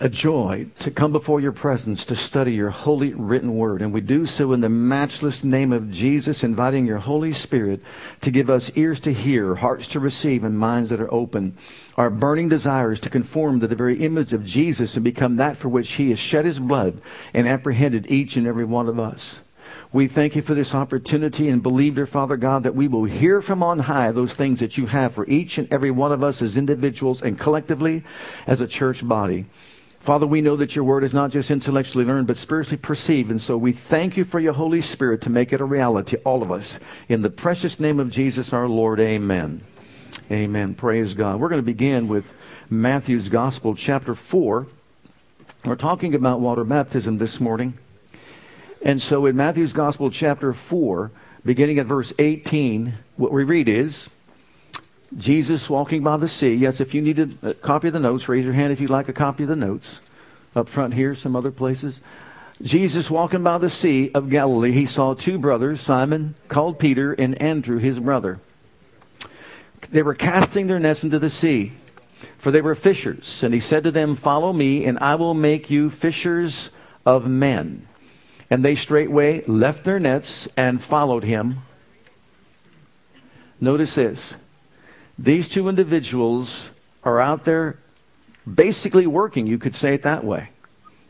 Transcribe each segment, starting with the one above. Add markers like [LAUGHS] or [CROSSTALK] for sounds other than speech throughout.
a joy to come before your presence to study your holy written word. And we do so in the matchless name of Jesus, inviting your Holy Spirit to give us ears to hear, hearts to receive, and minds that are open. Our burning desires to conform to the very image of Jesus and become that for which he has shed his blood and apprehended each and every one of us. We thank you for this opportunity and believe, dear Father God, that we will hear from on high those things that you have for each and every one of us as individuals and collectively as a church body. Father, we know that your word is not just intellectually learned, but spiritually perceived. And so we thank you for your Holy Spirit to make it a reality, all of us. In the precious name of Jesus our Lord, amen. Amen. Praise God. We're going to begin with Matthew's Gospel, chapter 4. We're talking about water baptism this morning. And so in Matthew's Gospel, chapter 4, beginning at verse 18, what we read is Jesus walking by the sea. Yes, if you need a, copy of the notes, raise your hand if you'd like a copy of the notes. Up front here, some other places. Jesus walking by the Sea of Galilee, he saw two brothers, Simon called Peter and Andrew his brother. They were casting their nets into the sea, for they were fishers. And he said to them, Follow me, and I will make you fishers of men. And they straightway left their nets and followed him. Notice this these two individuals are out there basically working, you could say it that way.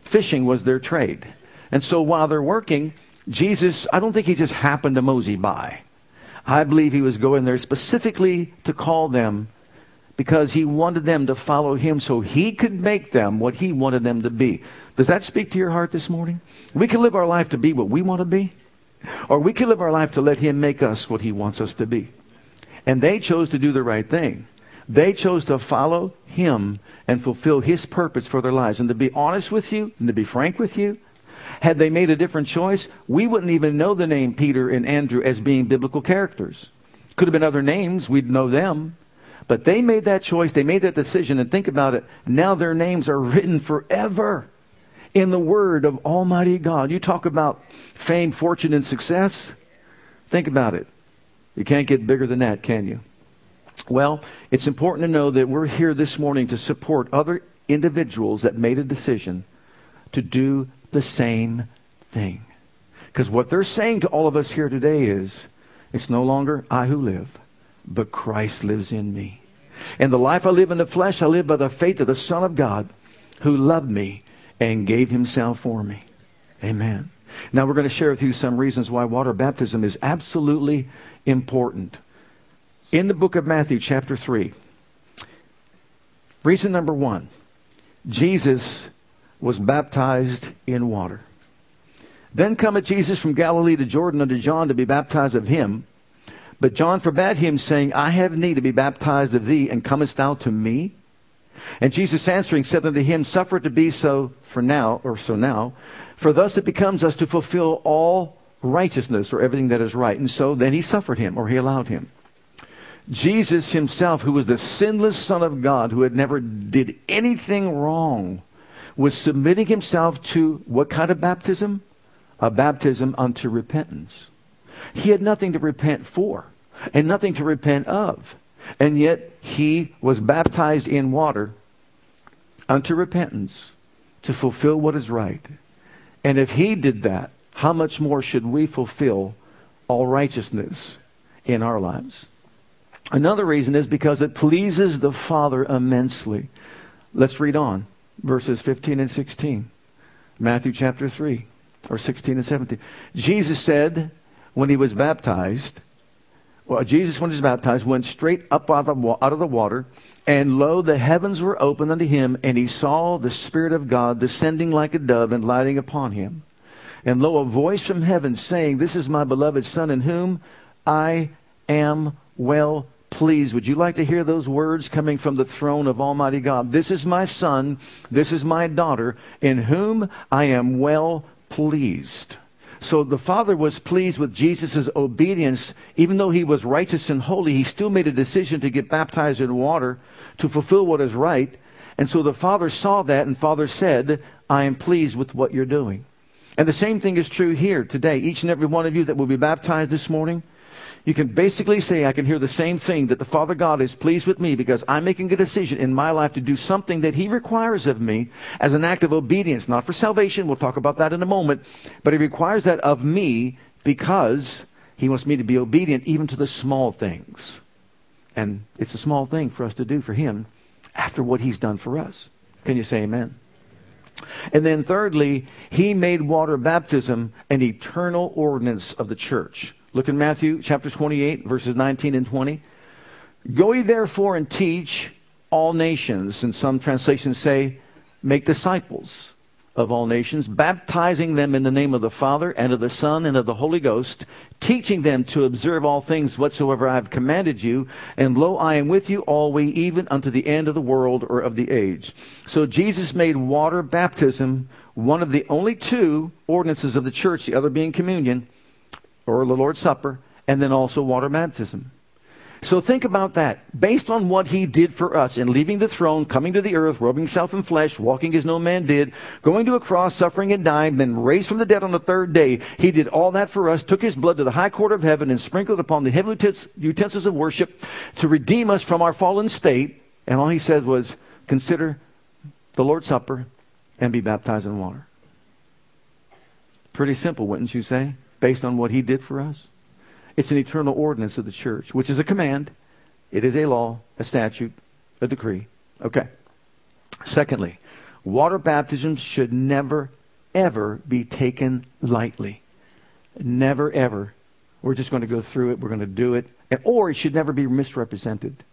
Fishing was their trade. And so while they're working, Jesus, I don't think he just happened to mosey by. I believe he was going there specifically to call them because he wanted them to follow him so he could make them what he wanted them to be. Does that speak to your heart this morning? We can live our life to be what we want to be, or we can live our life to let him make us what he wants us to be. And they chose to do the right thing. They chose to follow him and fulfill his purpose for their lives. And to be honest with you, and to be frank with you, had they made a different choice, we wouldn't even know the name Peter and Andrew as being biblical characters. Could have been other names, we'd know them. But they made that choice, they made that decision, and think about it. Now their names are written forever in the Word of Almighty God. You talk about fame, fortune, and success. Think about it. You can't get bigger than that, can you? Well, it's important to know that we're here this morning to support other individuals that made a decision to do the same thing. Because what they're saying to all of us here today is it's no longer I who live, but Christ lives in me. And the life I live in the flesh, I live by the faith of the Son of God who loved me and gave himself for me. Amen. Now we're going to share with you some reasons why water baptism is absolutely important. In the book of Matthew, chapter 3, reason number one Jesus was baptized in water. Then cometh Jesus from Galilee to Jordan unto John to be baptized of him. But John forbade him, saying, I have need to be baptized of thee, and comest thou to me? And Jesus answering said unto him, Suffer it to be so for now, or so now, for thus it becomes us to fulfill all righteousness or everything that is right. And so then he suffered him or he allowed him. Jesus himself, who was the sinless Son of God, who had never did anything wrong, was submitting himself to what kind of baptism? A baptism unto repentance. He had nothing to repent for and nothing to repent of. And yet he was baptized in water unto repentance to fulfill what is right. And if he did that, how much more should we fulfill all righteousness in our lives? Another reason is because it pleases the Father immensely. Let's read on, verses 15 and 16. Matthew chapter 3, or 16 and 17. Jesus said, when he was baptized, well, Jesus, when he was baptized, went straight up out of, out of the water, and lo, the heavens were opened unto him, and he saw the Spirit of God descending like a dove and lighting upon him. And lo, a voice from heaven saying, This is my beloved Son in whom I am well pleased. Would you like to hear those words coming from the throne of Almighty God? This is my Son, this is my daughter, in whom I am well pleased. So the Father was pleased with Jesus' obedience. Even though he was righteous and holy, he still made a decision to get baptized in water to fulfill what is right. And so the Father saw that, and Father said, I am pleased with what you're doing. And the same thing is true here today. Each and every one of you that will be baptized this morning, you can basically say, I can hear the same thing that the Father God is pleased with me because I'm making a decision in my life to do something that He requires of me as an act of obedience, not for salvation. We'll talk about that in a moment. But He requires that of me because He wants me to be obedient even to the small things. And it's a small thing for us to do for Him after what He's done for us. Can you say amen? And then thirdly, He made water baptism an eternal ordinance of the church. Look in Matthew chapter 28, verses 19 and 20. Go ye therefore and teach all nations, and some translations say, make disciples of all nations, baptizing them in the name of the Father and of the Son and of the Holy Ghost, teaching them to observe all things whatsoever I have commanded you. And lo, I am with you always, even unto the end of the world or of the age. So Jesus made water baptism one of the only two ordinances of the church, the other being communion or the Lord's Supper, and then also water baptism. So think about that. Based on what he did for us in leaving the throne, coming to the earth, robing himself in flesh, walking as no man did, going to a cross, suffering and dying, then raised from the dead on the third day. He did all that for us, took his blood to the high court of heaven and sprinkled upon the heavenly utensils of worship to redeem us from our fallen state. And all he said was, consider the Lord's Supper and be baptized in water. Pretty simple, wouldn't you say? Based on what he did for us. It's an eternal ordinance of the church, which is a command. It is a law, a statute, a decree. Okay. Secondly, water baptism should never, ever be taken lightly. Never, ever. We're just going to go through it. We're going to do it. Or it should never be misrepresented.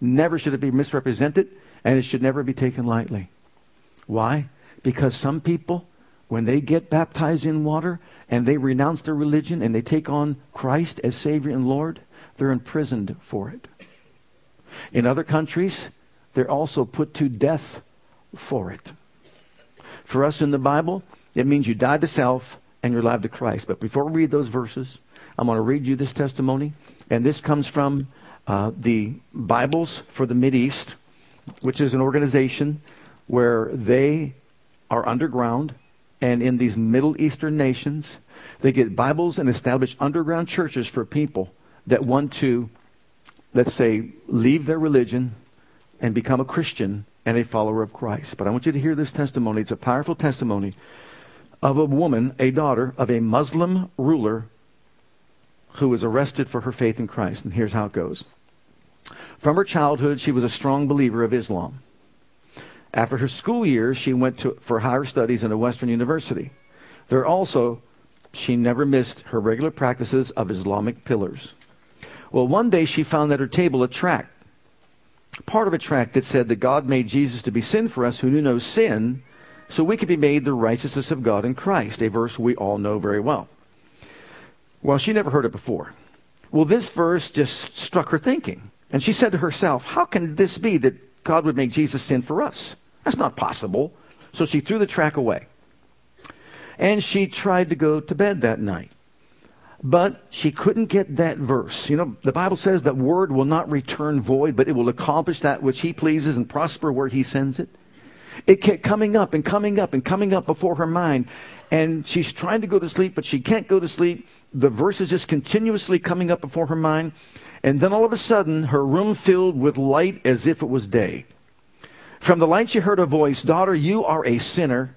Never should it be misrepresented, and it should never be taken lightly. Why? Because some people, when they get baptized in water, and they renounce their religion and they take on Christ as Savior and Lord, they're imprisoned for it. In other countries, they're also put to death for it. For us in the Bible, it means you died to self and you're alive to Christ. But before we read those verses, I'm going to read you this testimony. And this comes from uh, the Bibles for the East, which is an organization where they are underground and in these Middle Eastern nations, they get Bibles and establish underground churches for people that want to, let's say, leave their religion and become a Christian and a follower of Christ. But I want you to hear this testimony. It's a powerful testimony of a woman, a daughter of a Muslim ruler who was arrested for her faith in Christ. And here's how it goes. From her childhood, she was a strong believer of Islam. After her school years, she went to, for higher studies in a Western university. There also, she never missed her regular practices of Islamic pillars. Well, one day she found at her table a tract, part of a tract that said that God made Jesus to be sin for us who knew no sin, so we could be made the righteousness of God in Christ, a verse we all know very well. Well, she never heard it before. Well, this verse just struck her thinking. And she said to herself, How can this be that God would make Jesus sin for us. That's not possible. So she threw the track away. And she tried to go to bed that night. But she couldn't get that verse. You know, the Bible says that word will not return void, but it will accomplish that which he pleases and prosper where he sends it. It kept coming up and coming up and coming up before her mind. And she's trying to go to sleep, but she can't go to sleep. The verse is just continuously coming up before her mind. And then all of a sudden, her room filled with light as if it was day. From the light she heard a voice, Daughter, you are a sinner.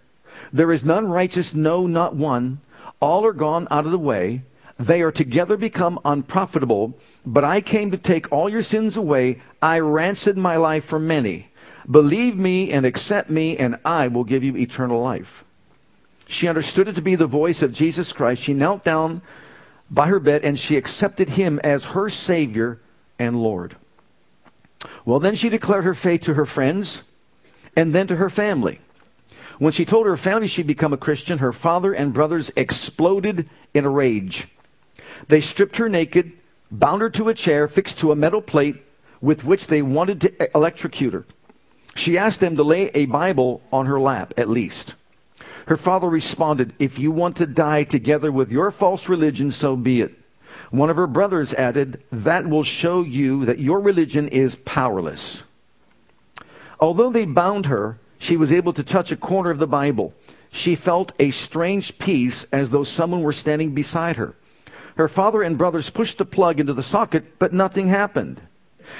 There is none righteous, no, not one. All are gone out of the way. They are together become unprofitable. But I came to take all your sins away. I ransomed my life for many. Believe me and accept me, and I will give you eternal life. She understood it to be the voice of Jesus Christ. She knelt down by her bed and she accepted him as her Savior and Lord. Well, then she declared her faith to her friends and then to her family. When she told her family she'd become a Christian, her father and brothers exploded in a rage. They stripped her naked, bound her to a chair fixed to a metal plate with which they wanted to electrocute her. She asked them to lay a Bible on her lap, at least. Her father responded, If you want to die together with your false religion, so be it. One of her brothers added, That will show you that your religion is powerless. Although they bound her, she was able to touch a corner of the Bible. She felt a strange peace as though someone were standing beside her. Her father and brothers pushed the plug into the socket, but nothing happened.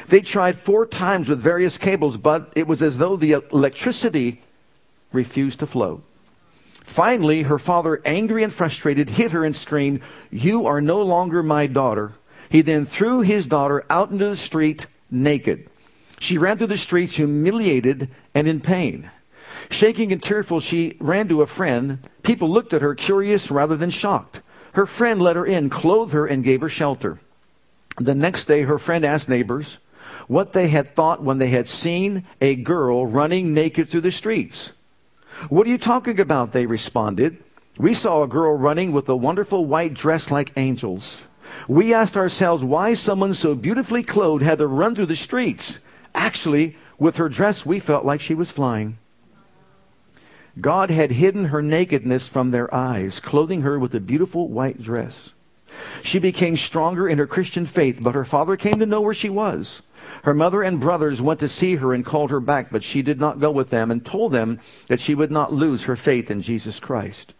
They tried four times with various cables, but it was as though the electricity refused to flow. Finally, her father, angry and frustrated, hit her and screamed, You are no longer my daughter. He then threw his daughter out into the street naked. She ran through the streets humiliated and in pain. Shaking and tearful, she ran to a friend. People looked at her curious rather than shocked. Her friend let her in, clothed her, and gave her shelter. The next day, her friend asked neighbors what they had thought when they had seen a girl running naked through the streets. What are you talking about? They responded. We saw a girl running with a wonderful white dress like angels. We asked ourselves why someone so beautifully clothed had to run through the streets. Actually, with her dress, we felt like she was flying. God had hidden her nakedness from their eyes, clothing her with a beautiful white dress. She became stronger in her Christian faith, but her father came to know where she was. Her mother and brothers went to see her and called her back, but she did not go with them and told them that she would not lose her faith in Jesus Christ.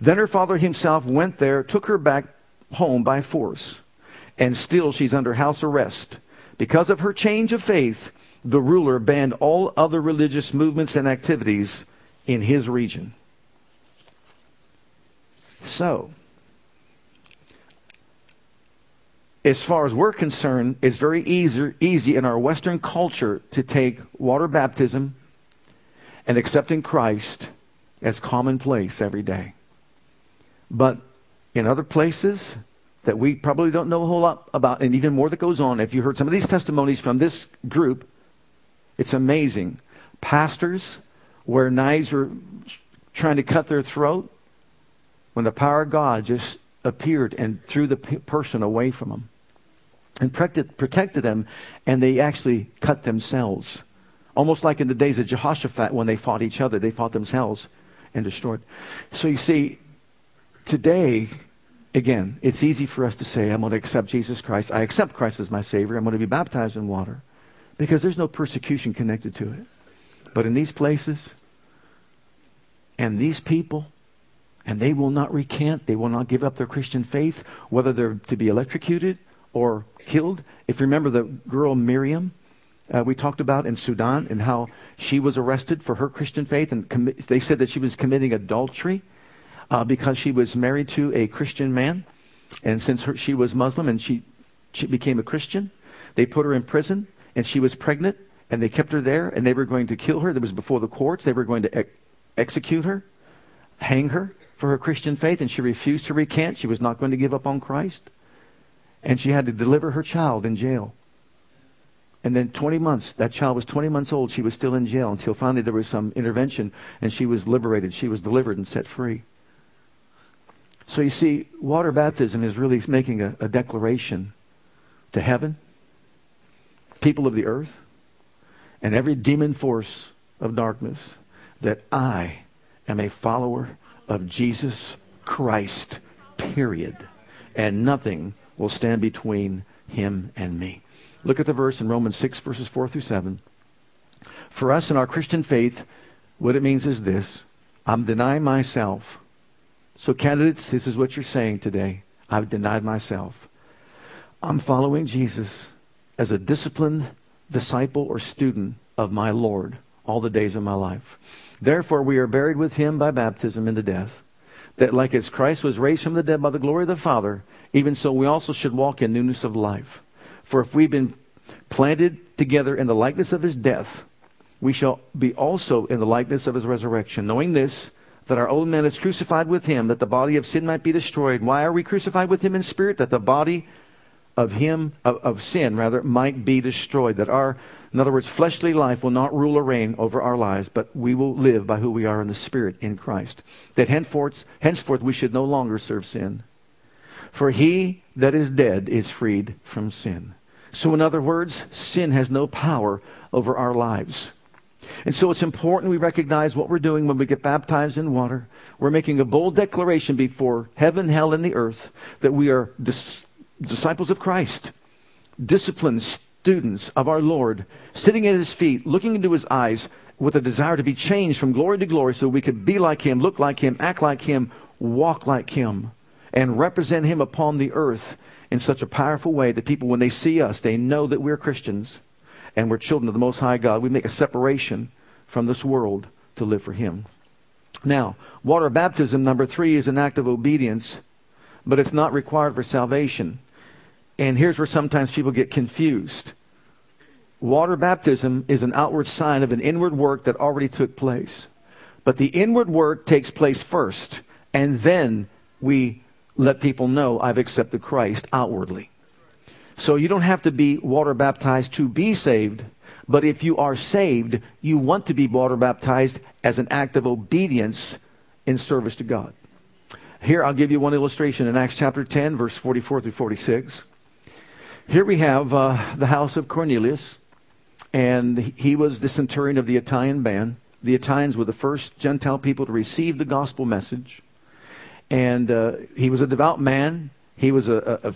Then her father himself went there, took her back home by force, and still she's under house arrest. Because of her change of faith, the ruler banned all other religious movements and activities in his region. So, as far as we're concerned, it's very easy, easy in our Western culture to take water baptism and accepting Christ as commonplace every day. But in other places that we probably don't know a whole lot about, and even more that goes on, if you heard some of these testimonies from this group, it's amazing. Pastors where knives were trying to cut their throat, when the power of God just appeared and threw the person away from them and protected, them, and they actually cut themselves. Almost like in the days of Jehoshaphat when they fought each other, they fought themselves and destroyed. So you see, today, again, it's easy for us to say, I'm going to accept Jesus Christ. I accept Christ as my Savior. I'm going to be baptized in water because there's no persecution connected to it. But in these places, and these people, and they will not recant, they will not give up their Christian faith, whether they're to be electrocuted or killed. If you remember the girl Miriam, uh, we talked about in Sudan and how she was arrested for her Christian faith, and com- they said that she was committing adultery uh, because she was married to a Christian man. And since her, she was Muslim and she, she became a Christian, they put her in prison, and she was pregnant, and they kept her there, and they were going to kill her. That was before the courts. They were going to ex- execute her, hang her for her Christian faith, and she refused to recant. She was not going to give up on Christ and she had to deliver her child in jail. And then 20 months, that child was 20 months old. She was still in jail until finally there was some intervention and she was liberated. She was delivered and set free. So you see, water baptism is really making a, a declaration to heaven, people of the earth, and every demon force of darkness that I am a follower of Jesus Christ, period. And nothing will stand between him and me. Look at the verse in Romans 6, verses 4 through 7. For us in our Christian faith, what it means is this I'm denying myself. So, candidates, this is what you're saying today. I've denied myself. I'm following Jesus as a disciplined disciple or student of my Lord all the days of my life. Therefore, we are buried with him by baptism into death, that like as Christ was raised from the dead by the glory of the Father, even so, we also should walk in newness of life. For if we've been planted together in the likeness of his death, we shall be also in the likeness of his resurrection. Knowing this, that our old man is crucified with him, that the body of sin might be destroyed. Why are we crucified with him in spirit? That the body of him, of, of sin, rather, might be destroyed. That our, in other words, fleshly life will not rule or reign over our lives, but we will live by who we are in the spirit in Christ. That henceforth, henceforth we should no longer serve sin. For he that is dead is freed from sin. So, in other words, sin has no power over our lives. And so it's important we recognize what we're doing when we get baptized in water. We're making a bold declaration before heaven, hell, and the earth that we are dis- disciples of Christ, disciplined students of our Lord, sitting at his feet, looking into his eyes with a desire to be changed from glory to glory so we could be like him, look like him, act like him, walk like him, and represent him upon the earth in such a powerful way that people, when they see us, they know that we're Christians and we're children of the Most High God. We make a separation from this world to live for him. Now, water baptism, number three, is an act of obedience, but it's not required for salvation. And here's where sometimes people get confused. Water baptism is an outward sign of an inward work that already took place. But the inward work takes place first, and then we let people know I've accepted Christ outwardly. So you don't have to be water baptized to be saved, but if you are saved, you want to be water baptized as an act of obedience in service to God. Here, I'll give you one illustration in Acts chapter 10, verse 44 through 46. Here we have uh, the house of Cornelius, and he was the centurion of the Italian band. The Italians were the first Gentile people to receive the gospel message. And uh, he was a devout man. He was a, a, a,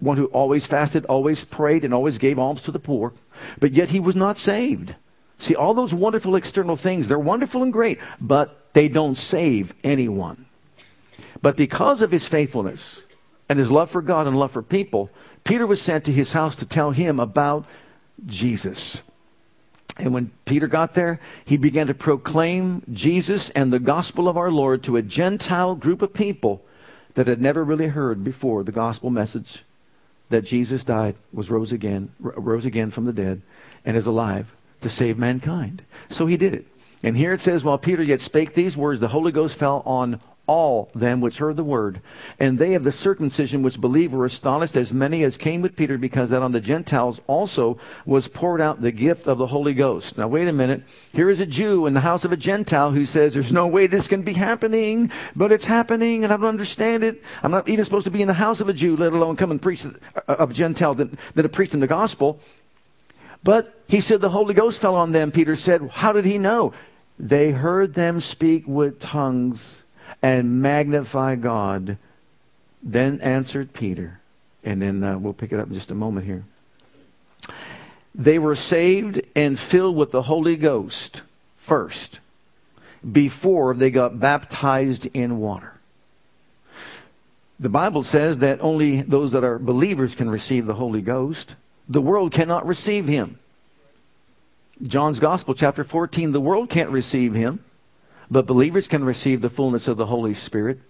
one who always fasted, always prayed, and always gave alms to the poor. But yet he was not saved. See, all those wonderful external things, they're wonderful and great, but they don't save anyone. But because of his faithfulness and his love for God and love for people, Peter was sent to his house to tell him about Jesus. And when Peter got there, he began to proclaim Jesus and the gospel of our Lord to a Gentile group of people that had never really heard before the gospel message that Jesus died, was rose again, rose again from the dead, and is alive to save mankind. So he did it. And here it says, while Peter yet spake these words, the Holy Ghost fell on all them which heard the word. And they of the circumcision which believed were astonished, as many as came with Peter, because that on the Gentiles also was poured out the gift of the Holy Ghost. Now, wait a minute. Here is a Jew in the house of a Gentile who says, There's no way this can be happening, but it's happening, and I don't understand it. I'm not even supposed to be in the house of a Jew, let alone come and preach uh, of a Gentile that, that have preached in the gospel. But he said the Holy Ghost fell on them. Peter said, How did he know? They heard them speak with tongues and magnify God. Then answered Peter. And then uh, we'll pick it up in just a moment here. They were saved and filled with the Holy Ghost first before they got baptized in water. The Bible says that only those that are believers can receive the Holy Ghost. The world cannot receive him. John's Gospel, chapter 14, the world can't receive him but believers can receive the fullness of the Holy Spirit.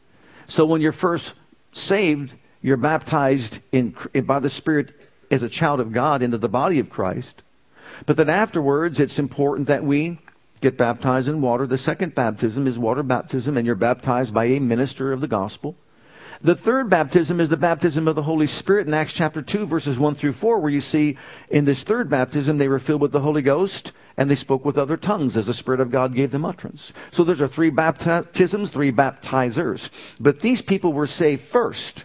So when you're first saved, you're baptized in, by the Spirit as a child of God into the body of Christ. But then afterwards, it's important that we get baptized in water. The second baptism is water baptism, and you're baptized by a minister of the gospel. The third baptism is the baptism of the Holy Spirit in Acts chapter 2, verses 1 through 4, where you see in this third baptism they were filled with the Holy Ghost and they spoke with other tongues as the Spirit of God gave them utterance. So there's are three baptisms, three baptizers. But these people were saved first,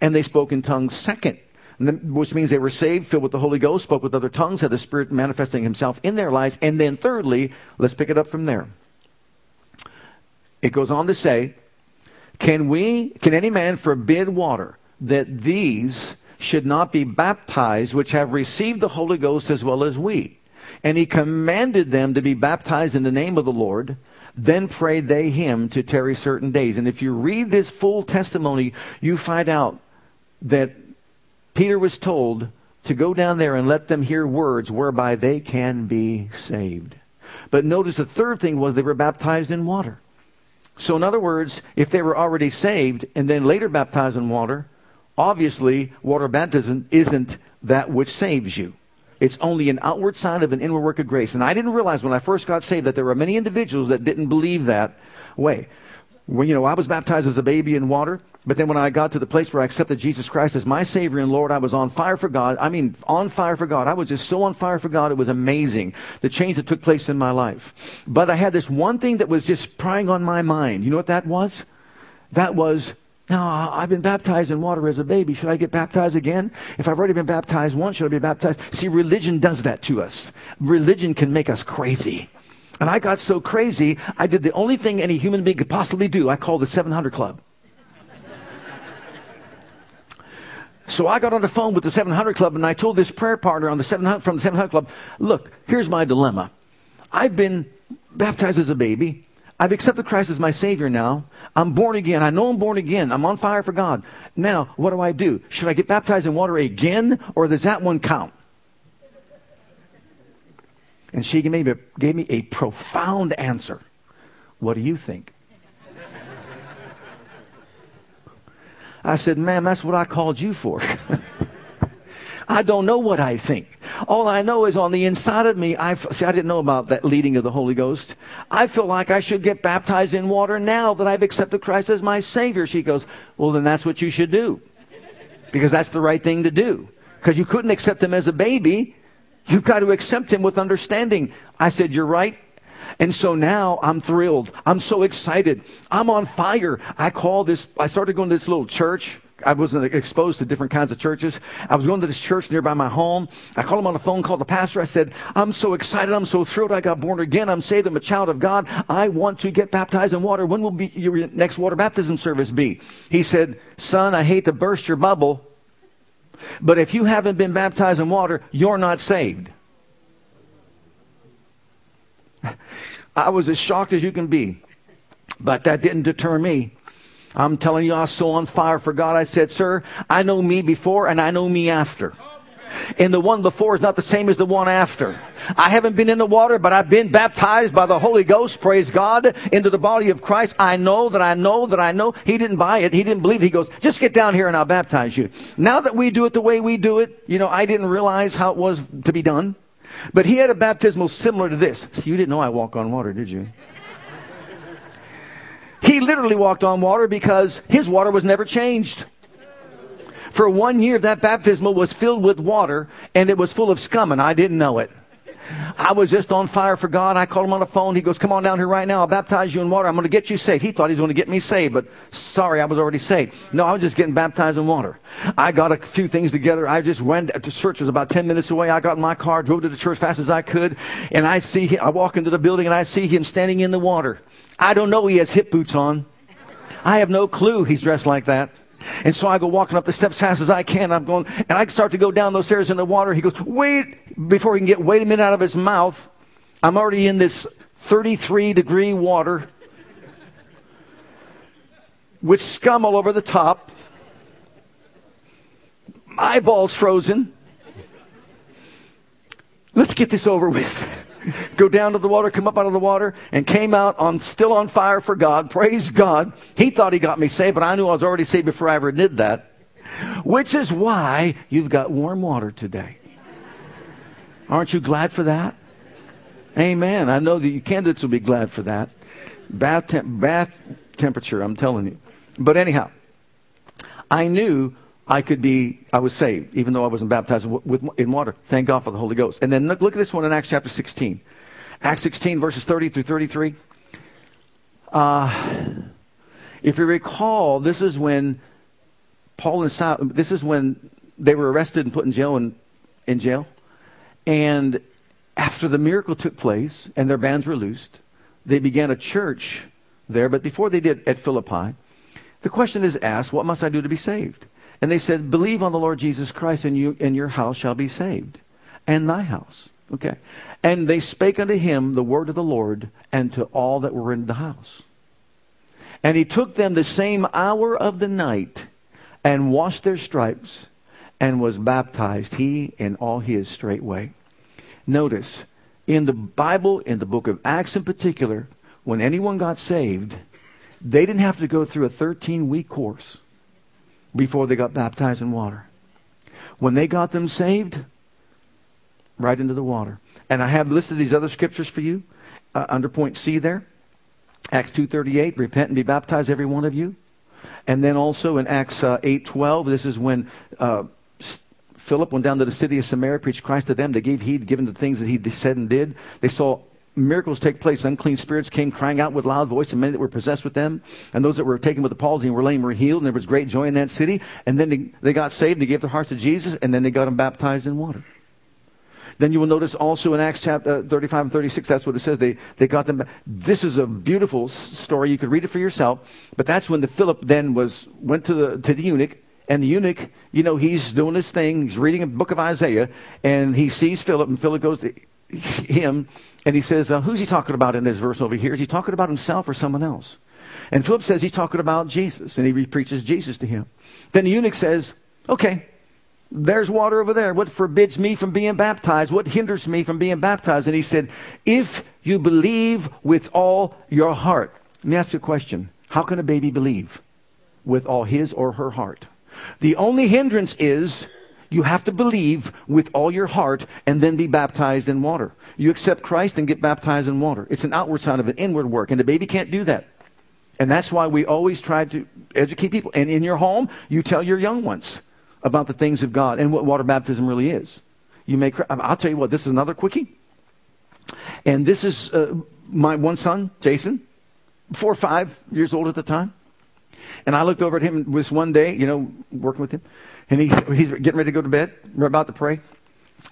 and they spoke in tongues second. Which means they were saved, filled with the Holy Ghost, spoke with other tongues, had the Spirit manifesting Himself in their lives. And then, thirdly, let's pick it up from there. It goes on to say, can we, can any man forbid water that these should not be baptized, which have received the Holy Ghost as well as we? And he commanded them to be baptized in the name of the Lord. Then prayed they him to tarry certain days. And if you read this full testimony, you find out that Peter was told to go down there and let them hear words whereby they can be saved. But notice the third thing was they were baptized in water. So, in other words, if they were already saved and then later baptized in water, obviously water baptism isn't that which saves you. It's only an outward sign of an inward work of grace. And I didn't realize when I first got saved that there were many individuals that didn't believe that way. When, you know, I was baptized as a baby in water, but then when I got to the place where I accepted Jesus Christ as my Savior and Lord, I was on fire for God. I mean, on fire for God. I was just so on fire for God. It was amazing. The change that took place in my life. But I had this one thing that was just prying on my mind. You know what that was? That was, now I've been baptized in water as a baby. Should I get baptized again? If I've already been baptized once, should I be baptized? See, religion does that to us. Religion can make us crazy. And I got so crazy, I did the only thing any human being could possibly do. I called the 700 Club. So I got on the phone with the 700 Club and I told this prayer partner on the 700, from the 700 Club, look, here's my dilemma. I've been baptized as a baby. I've accepted Christ as my Savior now. I'm born again. I know I'm born again. I'm on fire for God. Now, what do I do? Should I get baptized in water again or does that one count? And she gave me, gave me a profound answer. What do you think? I said, Ma'am, that's what I called you for. [LAUGHS] I don't know what I think. All I know is on the inside of me, I see. I didn't know about that leading of the Holy Ghost. I feel like I should get baptized in water now that I've accepted Christ as my Savior. She goes, "Well, then that's what you should do, because that's the right thing to do. Because you couldn't accept Him as a baby, You've got to accept him with understanding. I said, You're right. And so now I'm thrilled. I'm so excited. I'm on fire. I call this, I started going to this little church. I wasn't exposed to different kinds of churches. I was going to this church nearby my home. I called him on the phone, called the pastor. I said, I'm so excited. I'm so thrilled. I got born again. I'm saved. I'm a child of God. I want to get baptized in water. When will be your next water baptism service be? He said, Son, I hate to burst your bubble, but if you haven't been baptized in water, you're not saved. I was as shocked as you can be, but that didn't deter me. I'm telling you, I was so on fire for God. I said, Sir, I know me before and I know me after. And the one before is not the same as the one after. I haven't been in the water, but I've been baptized by the Holy Ghost, praise God, into the body of Christ. I know that I know that I know. He didn't buy it. He didn't believe it. He goes, just get down here and I'll baptize you. Now that we do it the way we do it, you know, I didn't realize how it was to be done. But he had a baptismal similar to this. See, you didn't know I walk on water, did you? he literally walked on water because his water was never changed. For one year, that baptismal was filled with water and it was full of scum, and I didn't know it. I was just on fire for God. I called him on the phone. He goes, Come on down here right now. I'll baptize you in water. I'm going to get you saved. He thought he was going to get me saved, but sorry, I was already saved. No, I was just getting baptized in water. I got a few things together. I just went to church. It was about 10 minutes away. I got in my car, drove to the church as fast as I could, and I see him. I walk into the building and I see him standing in the water. I don't know he has hip boots on. I have no clue he's dressed like that. And so I go walking up the steps fast as I can. I'm going, and I start to go down those stairs in the water. He goes, wait, before he can get, wait a minute out of his mouth. I'm already in this 33 degree water with scum all over the top. Eyeballs frozen. Let's get this over with go down to the water, come up out of the water, and came out on still on fire for God. Praise God. He thought he got me saved, but I knew I was already saved before I ever did that. Which is why you've got warm water today. Aren't you glad for that? Amen. I know that you candidates will be glad for that. Bath, temp- bath temperature, I'm telling you. But anyhow, I knew I could be, I was saved, even though I wasn't baptized with, in water. Thank God for the Holy Ghost. And then look, look, at this one in Acts chapter 16. Acts 16, verses 30 through 33. Uh, if you recall, this is when Paul and Silas, this is when they were arrested and put in jail in, in jail. And after the miracle took place and their bands were loosed, they began a church there. But before they did at Philippi, the question is asked, What must I do to be saved? And they said, Believe on the Lord Jesus Christ, and, you, and your house shall be saved, and thy house. Okay. And they spake unto him the word of the Lord, and to all that were in the house. And he took them the same hour of the night, and washed their stripes, and was baptized, he and all his straightway. Notice, in the Bible, in the book of Acts in particular, when anyone got saved, they didn't have to go through a 13 week course before they got baptized in water. When they got them saved, right into the water. And I have listed these other scriptures for you uh, under point C there. Acts 2.38, repent and be baptized, every one of you. And then also in Acts uh, 8.12, this is when uh, Philip went down to the city of Samaria, preached Christ to them. They gave heed, given the things that he said and did. They saw miracles take place. Unclean spirits came crying out with loud voice, and many that were possessed with them, and those that were taken with the palsy and were lame were healed, and there was great joy in that city. And then they, they got saved, and they gave their hearts to Jesus, and then they got them baptized in water. Then you will notice also in Acts chapter uh, 35 and 36, that's what it says. They, they got them. This is a beautiful story. You could read it for yourself. But that's when the Philip then was, went to the, to the eunuch. And the eunuch, you know, he's doing his thing. He's reading a book of Isaiah. And he sees Philip. And Philip goes to him. And he says, uh, who's he talking about in this verse over here? Is he talking about himself or someone else? And Philip says he's talking about Jesus. And he preaches Jesus to him. Then the eunuch says, okay, there's water over there. What forbids me from being baptized? What hinders me from being baptized? And he said, If you believe with all your heart. Let me ask you a question. How can a baby believe? With all his or her heart. The only hindrance is you have to believe with all your heart and then be baptized in water. You accept Christ and get baptized in water. It's an outward sign of an inward work, and the baby can't do that. And that's why we always try to educate people. And in your home, you tell your young ones about the things of God and what water baptism really is. You make, I'll tell you what, this is another quickie. And this is uh, my one son, Jason, four or five years old at the time. And I looked over at him this one day, you know, working with him. And he, he's getting ready to go to bed. We're about to pray.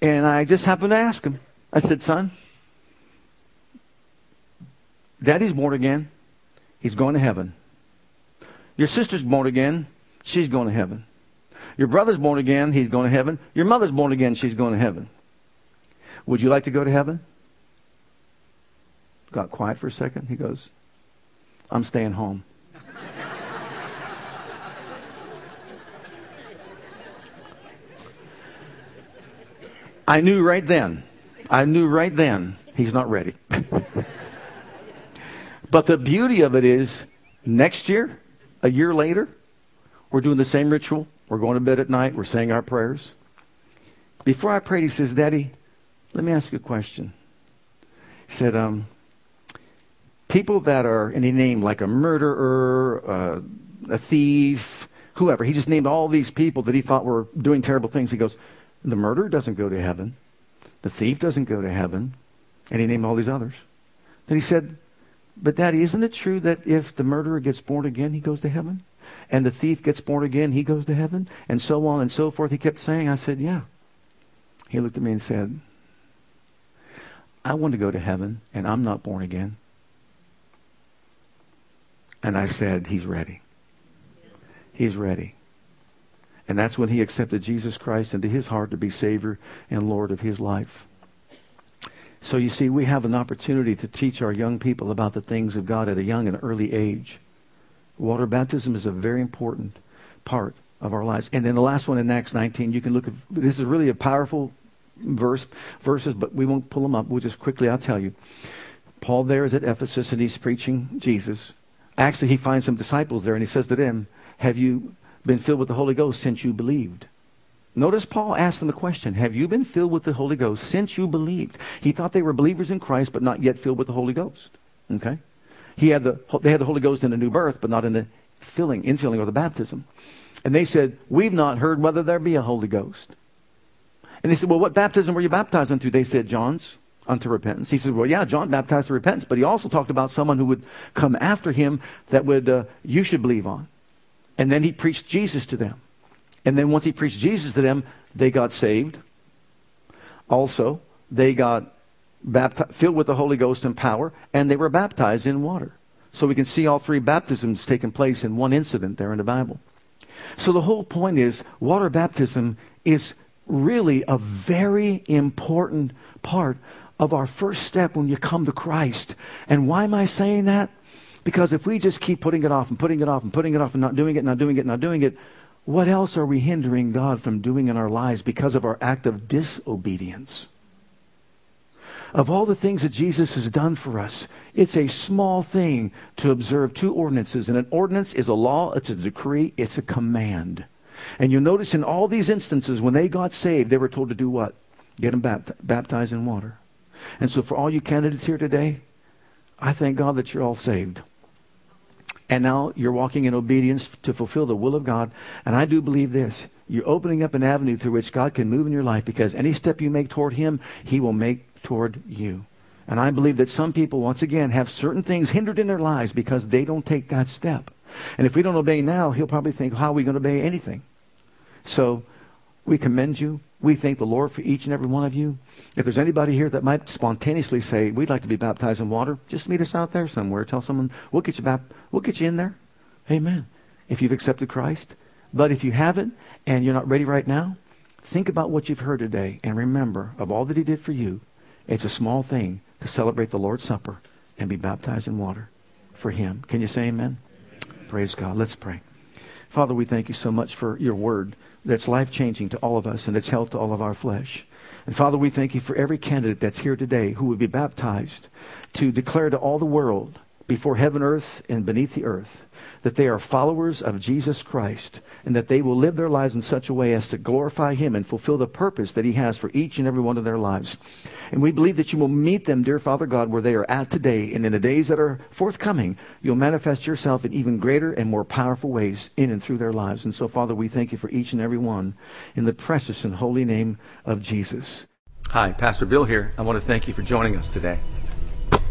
And I just happened to ask him. I said, son, daddy's born again. He's going to heaven. Your sister's born again. She's going to heaven. Your brother's born again, he's going to heaven. Your mother's born again, she's going to heaven. Would you like to go to heaven? Got quiet for a second. He goes, I'm staying home. I knew right then, I knew right then he's not ready. [LAUGHS] but the beauty of it is, next year, a year later, we're doing the same ritual. We're going to bed at night. We're saying our prayers. Before I prayed, he says, Daddy, let me ask you a question. He said, um, people that are, and he named like a murderer, uh, a thief, whoever. He just named all these people that he thought were doing terrible things. He goes, the murderer doesn't go to heaven. The thief doesn't go to heaven. And he named all these others. Then he said, but Daddy, isn't it true that if the murderer gets born again, he goes to heaven? and the thief gets born again, he goes to heaven, and so on and so forth. He kept saying, I said, Yeah. He looked at me and said, I want to go to heaven, and I'm not born again. And I said, He's ready. He's ready. And that's when he accepted Jesus Christ into his heart to be Savior and Lord of his life. So you see, we have an opportunity to teach our young people about the things of God at a young and early age. Water baptism is a very important part of our lives. And then the last one in Acts 19, you can look at this is really a powerful verse verses, but we won't pull them up. We'll just quickly I'll tell you. Paul there is at Ephesus and he's preaching Jesus. Actually, he finds some disciples there and he says to them, "Have you been filled with the Holy Ghost since you believed?" Notice Paul asked them the question, Have you been filled with the Holy Ghost since you believed? He thought they were believers in Christ, but not yet filled with the Holy Ghost. Okay? He had the, they had the Holy Ghost in the new birth, but not in the filling, infilling, or the baptism. And they said, We've not heard whether there be a Holy Ghost. And they said, Well, what baptism were you baptized into? They said, John's unto repentance. He said, Well, yeah, John baptized to repentance, but he also talked about someone who would come after him that would uh, you should believe on. And then he preached Jesus to them. And then once he preached Jesus to them, they got saved. Also, they got baptized, filled with the Holy Ghost and power, and they were baptized in water. So we can see all three baptisms taking place in one incident there in the Bible. So the whole point is water baptism is really a very important part of our first step when you come to Christ. And why am I saying that? Because if we just keep putting it off and putting it off and putting it off and not doing it, not doing it, not doing it, what else are we hindering God from doing in our lives because of our act of disobedience? of all the things that Jesus has done for us, it's a small thing to observe two ordinances. And an ordinance is a law, it's a decree, it's a command. And you'll notice in all these instances, when they got saved, they were told to do what? Get them bapt- baptized in water. And so, for all you candidates here today, I thank God that you're all saved. And now you're walking in obedience to fulfill the will of God. And I do believe this you're opening up an avenue through which God can move in your life because any step you make toward Him, He will make toward you. And I believe that some people, once again, have certain things hindered in their lives because they don't take that step. And if we don't obey now, he'll probably think, how are we going to obey anything? So we commend you. We thank the Lord for each and every one of you. If there's anybody here that might spontaneously say, "We'd like to be baptized in water," just meet us out there somewhere. Tell someone, "We'll get you bap- We'll get you in there." Amen. If you've accepted Christ, but if you haven't and you're not ready right now, think about what you've heard today and remember of all that He did for you. It's a small thing to celebrate the Lord's Supper and be baptized in water for Him. Can you say Amen? Praise God. Let's pray. Father, we thank you so much for your word that's life changing to all of us and it's health to all of our flesh. And Father, we thank you for every candidate that's here today who would be baptized to declare to all the world before heaven, earth, and beneath the earth that they are followers of Jesus Christ and that they will live their lives in such a way as to glorify Him and fulfill the purpose that He has for each and every one of their lives. And we believe that you will meet them, dear Father God, where they are at today. And in the days that are forthcoming, you'll manifest yourself in even greater and more powerful ways in and through their lives. And so, Father, we thank you for each and every one in the precious and holy name of Jesus. Hi, Pastor Bill here. I want to thank you for joining us today.